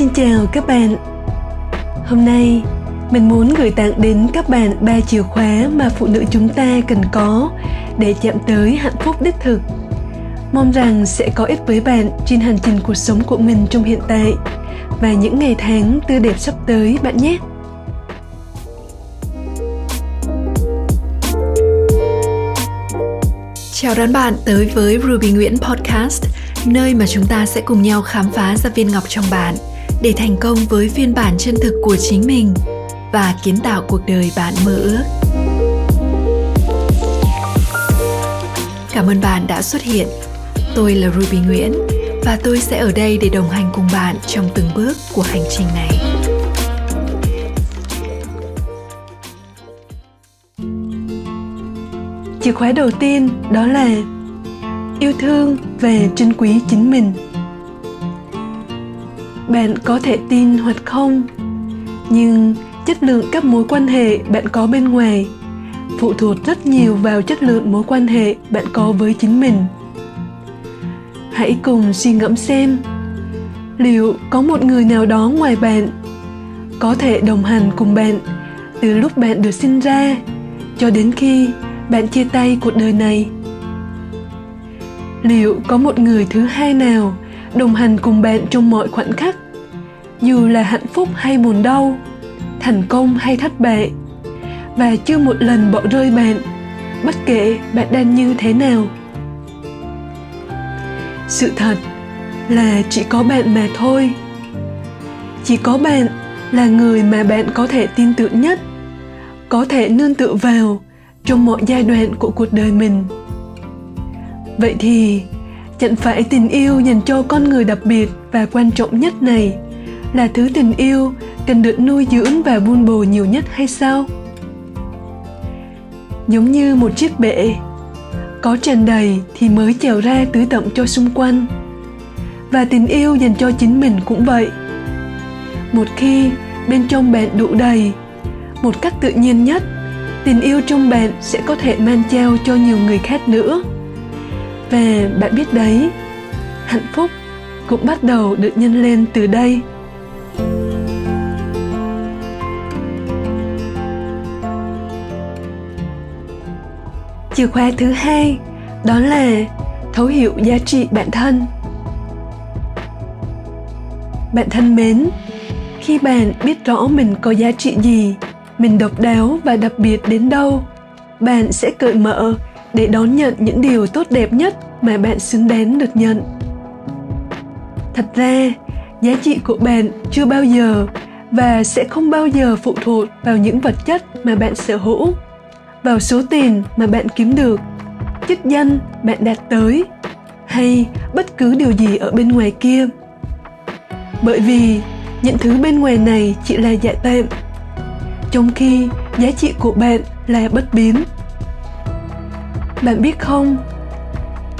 Xin chào các bạn. Hôm nay mình muốn gửi tặng đến các bạn ba chìa khóa mà phụ nữ chúng ta cần có để chạm tới hạnh phúc đích thực. Mong rằng sẽ có ích với bạn trên hành trình cuộc sống của mình trong hiện tại và những ngày tháng tươi đẹp sắp tới bạn nhé. Chào đón bạn tới với Ruby Nguyễn Podcast, nơi mà chúng ta sẽ cùng nhau khám phá ra viên ngọc trong bạn để thành công với phiên bản chân thực của chính mình và kiến tạo cuộc đời bạn mơ ước. Cảm ơn bạn đã xuất hiện. Tôi là Ruby Nguyễn và tôi sẽ ở đây để đồng hành cùng bạn trong từng bước của hành trình này. Chìa khóa đầu tiên đó là yêu thương về trân quý chính mình. Bạn có thể tin hoặc không, nhưng chất lượng các mối quan hệ bạn có bên ngoài phụ thuộc rất nhiều vào chất lượng mối quan hệ bạn có với chính mình. Hãy cùng suy ngẫm xem liệu có một người nào đó ngoài bạn có thể đồng hành cùng bạn từ lúc bạn được sinh ra cho đến khi bạn chia tay cuộc đời này? Liệu có một người thứ hai nào đồng hành cùng bạn trong mọi khoảnh khắc. Dù là hạnh phúc hay buồn đau, thành công hay thất bại, và chưa một lần bỏ rơi bạn, bất kể bạn đang như thế nào. Sự thật là chỉ có bạn mà thôi. Chỉ có bạn là người mà bạn có thể tin tưởng nhất, có thể nương tựa vào trong mọi giai đoạn của cuộc đời mình. Vậy thì chẳng phải tình yêu dành cho con người đặc biệt và quan trọng nhất này. Là thứ tình yêu cần được nuôi dưỡng và buôn bồi nhiều nhất hay sao? Giống như một chiếc bể, có tràn đầy thì mới trèo ra tưới tận cho xung quanh. Và tình yêu dành cho chính mình cũng vậy. Một khi bên trong bạn đủ đầy, một cách tự nhiên nhất, tình yêu trong bạn sẽ có thể mang trao cho nhiều người khác nữa và bạn biết đấy. Hạnh phúc cũng bắt đầu được nhân lên từ đây. Chìa khóa thứ hai, đó là thấu hiểu giá trị bản thân. Bạn thân mến, khi bạn biết rõ mình có giá trị gì, mình độc đáo và đặc biệt đến đâu, bạn sẽ cởi mở để đón nhận những điều tốt đẹp nhất mà bạn xứng đáng được nhận. Thật ra, giá trị của bạn chưa bao giờ và sẽ không bao giờ phụ thuộc vào những vật chất mà bạn sở hữu, vào số tiền mà bạn kiếm được, chức danh bạn đạt tới, hay bất cứ điều gì ở bên ngoài kia. Bởi vì những thứ bên ngoài này chỉ là giả tạm, trong khi giá trị của bạn là bất biến bạn biết không?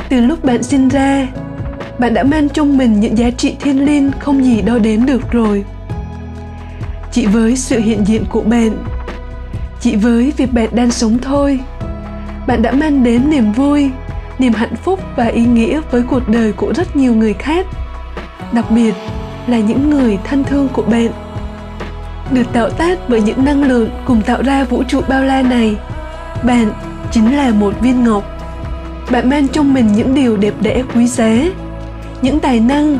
Từ lúc bạn sinh ra, bạn đã mang trong mình những giá trị thiên liêng không gì đo đếm được rồi. Chỉ với sự hiện diện của bạn, chỉ với việc bạn đang sống thôi, bạn đã mang đến niềm vui, niềm hạnh phúc và ý nghĩa với cuộc đời của rất nhiều người khác, đặc biệt là những người thân thương của bạn. Được tạo tác bởi những năng lượng cùng tạo ra vũ trụ bao la này, bạn chính là một viên ngọc. Bạn mang trong mình những điều đẹp đẽ quý giá, những tài năng,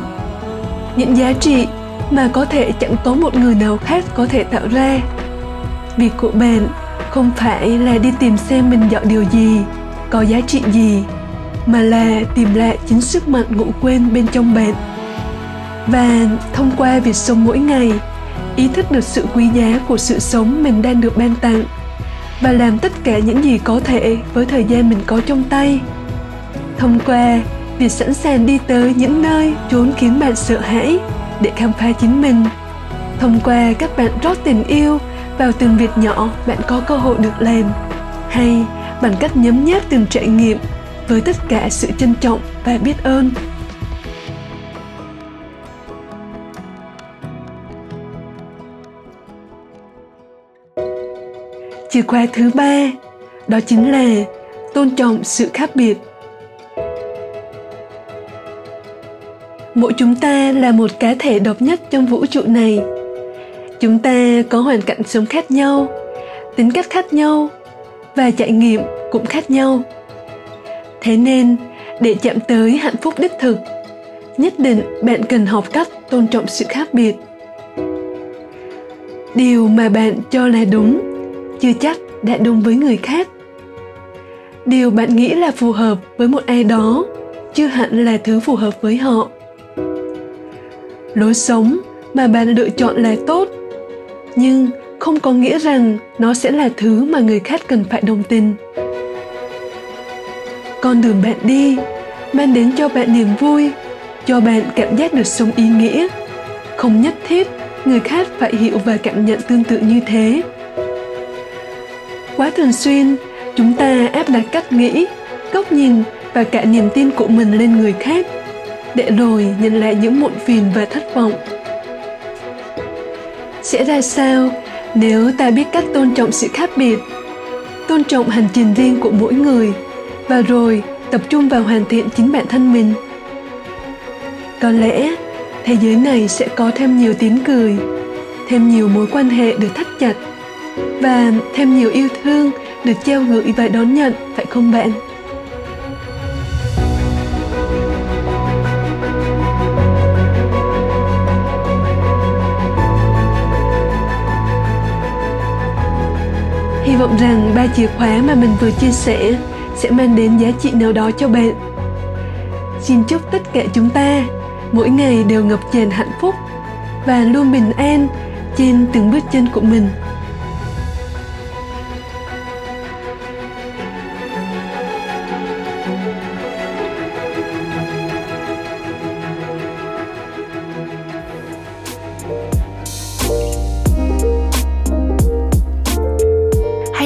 những giá trị mà có thể chẳng có một người nào khác có thể tạo ra. Việc của bạn không phải là đi tìm xem mình giỏi điều gì, có giá trị gì, mà là tìm lại chính sức mạnh ngủ quên bên trong bạn. Và thông qua việc sống mỗi ngày, ý thức được sự quý giá của sự sống mình đang được ban tặng và làm tất cả những gì có thể với thời gian mình có trong tay. Thông qua việc sẵn sàng đi tới những nơi trốn khiến bạn sợ hãi để khám phá chính mình. Thông qua các bạn rót tình yêu vào từng việc nhỏ bạn có cơ hội được làm. Hay bằng cách nhấm nháp từng trải nghiệm với tất cả sự trân trọng và biết ơn. Chìa khóa thứ ba, đó chính là tôn trọng sự khác biệt. Mỗi chúng ta là một cá thể độc nhất trong vũ trụ này. Chúng ta có hoàn cảnh sống khác nhau, tính cách khác nhau và trải nghiệm cũng khác nhau. Thế nên, để chạm tới hạnh phúc đích thực, nhất định bạn cần học cách tôn trọng sự khác biệt. Điều mà bạn cho là đúng chưa chắc đã đúng với người khác. Điều bạn nghĩ là phù hợp với một ai đó, chưa hẳn là thứ phù hợp với họ. Lối sống mà bạn lựa chọn là tốt, nhưng không có nghĩa rằng nó sẽ là thứ mà người khác cần phải đồng tình. Con đường bạn đi mang đến cho bạn niềm vui, cho bạn cảm giác được sống ý nghĩa. Không nhất thiết người khác phải hiểu và cảm nhận tương tự như thế quá thường xuyên, chúng ta áp đặt cách nghĩ, góc nhìn và cả niềm tin của mình lên người khác, để rồi nhận lại những muộn phiền và thất vọng. Sẽ ra sao nếu ta biết cách tôn trọng sự khác biệt, tôn trọng hành trình riêng của mỗi người và rồi tập trung vào hoàn thiện chính bản thân mình? Có lẽ thế giới này sẽ có thêm nhiều tiếng cười, thêm nhiều mối quan hệ được thắt chặt và thêm nhiều yêu thương được trao gửi và đón nhận, phải không bạn? Hy vọng rằng ba chìa khóa mà mình vừa chia sẻ sẽ mang đến giá trị nào đó cho bạn. Xin chúc tất cả chúng ta mỗi ngày đều ngập tràn hạnh phúc và luôn bình an trên từng bước chân của mình.